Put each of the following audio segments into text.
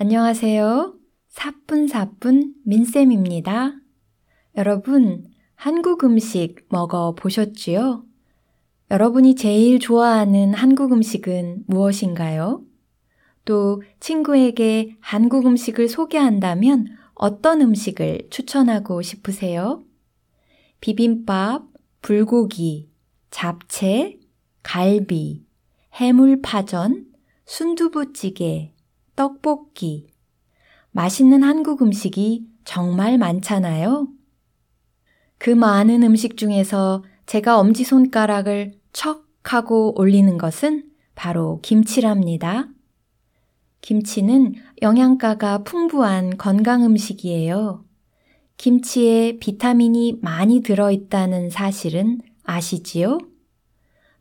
안녕하세요. 사뿐사뿐 민쌤입니다. 여러분, 한국 음식 먹어 보셨지요? 여러분이 제일 좋아하는 한국 음식은 무엇인가요? 또 친구에게 한국 음식을 소개한다면 어떤 음식을 추천하고 싶으세요? 비빔밥, 불고기, 잡채, 갈비, 해물파전, 순두부찌개, 떡볶이. 맛있는 한국 음식이 정말 많잖아요. 그 많은 음식 중에서 제가 엄지손가락을 척 하고 올리는 것은 바로 김치랍니다. 김치는 영양가가 풍부한 건강 음식이에요. 김치에 비타민이 많이 들어있다는 사실은 아시지요?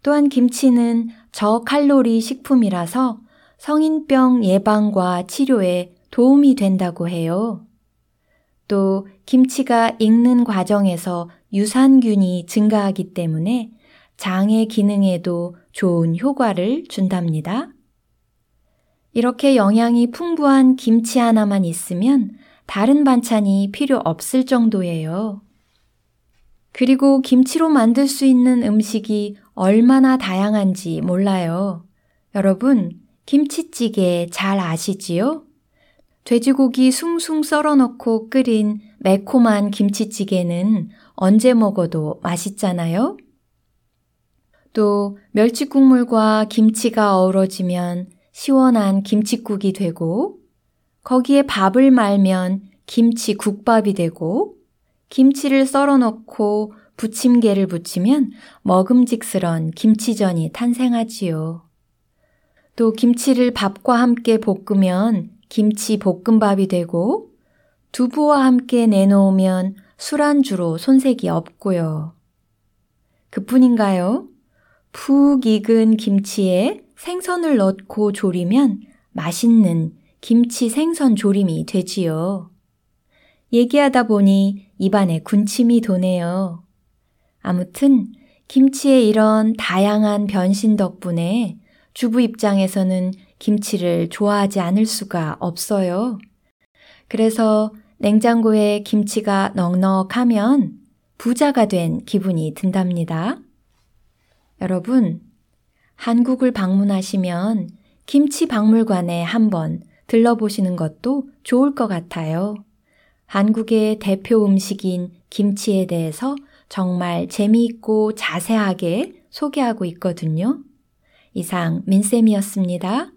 또한 김치는 저칼로리 식품이라서 성인병 예방과 치료에 도움이 된다고 해요. 또 김치가 익는 과정에서 유산균이 증가하기 때문에 장의 기능에도 좋은 효과를 준답니다. 이렇게 영양이 풍부한 김치 하나만 있으면 다른 반찬이 필요 없을 정도예요. 그리고 김치로 만들 수 있는 음식이 얼마나 다양한지 몰라요. 여러분, 김치찌개 잘 아시지요? 돼지고기 숭숭 썰어 넣고 끓인 매콤한 김치찌개는 언제 먹어도 맛있잖아요? 또 멸치국물과 김치가 어우러지면 시원한 김치국이 되고 거기에 밥을 말면 김치국밥이 되고 김치를 썰어 넣고 부침개를 붙이면 먹음직스런 김치전이 탄생하지요. 또 김치를 밥과 함께 볶으면 김치 볶음밥이 되고 두부와 함께 내놓으면 술안주로 손색이 없고요. 그뿐인가요? 푹 익은 김치에 생선을 넣고 조리면 맛있는 김치 생선 조림이 되지요. 얘기하다 보니 입안에 군침이 도네요. 아무튼 김치의 이런 다양한 변신 덕분에 주부 입장에서는 김치를 좋아하지 않을 수가 없어요. 그래서 냉장고에 김치가 넉넉하면 부자가 된 기분이 든답니다. 여러분, 한국을 방문하시면 김치 박물관에 한번 들러보시는 것도 좋을 것 같아요. 한국의 대표 음식인 김치에 대해서 정말 재미있고 자세하게 소개하고 있거든요. 이상 민쌤이었습니다.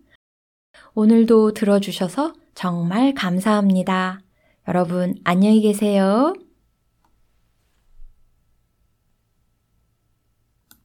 오늘도 들어주셔서 정말 감사합니다. 여러분 안녕히 계세요.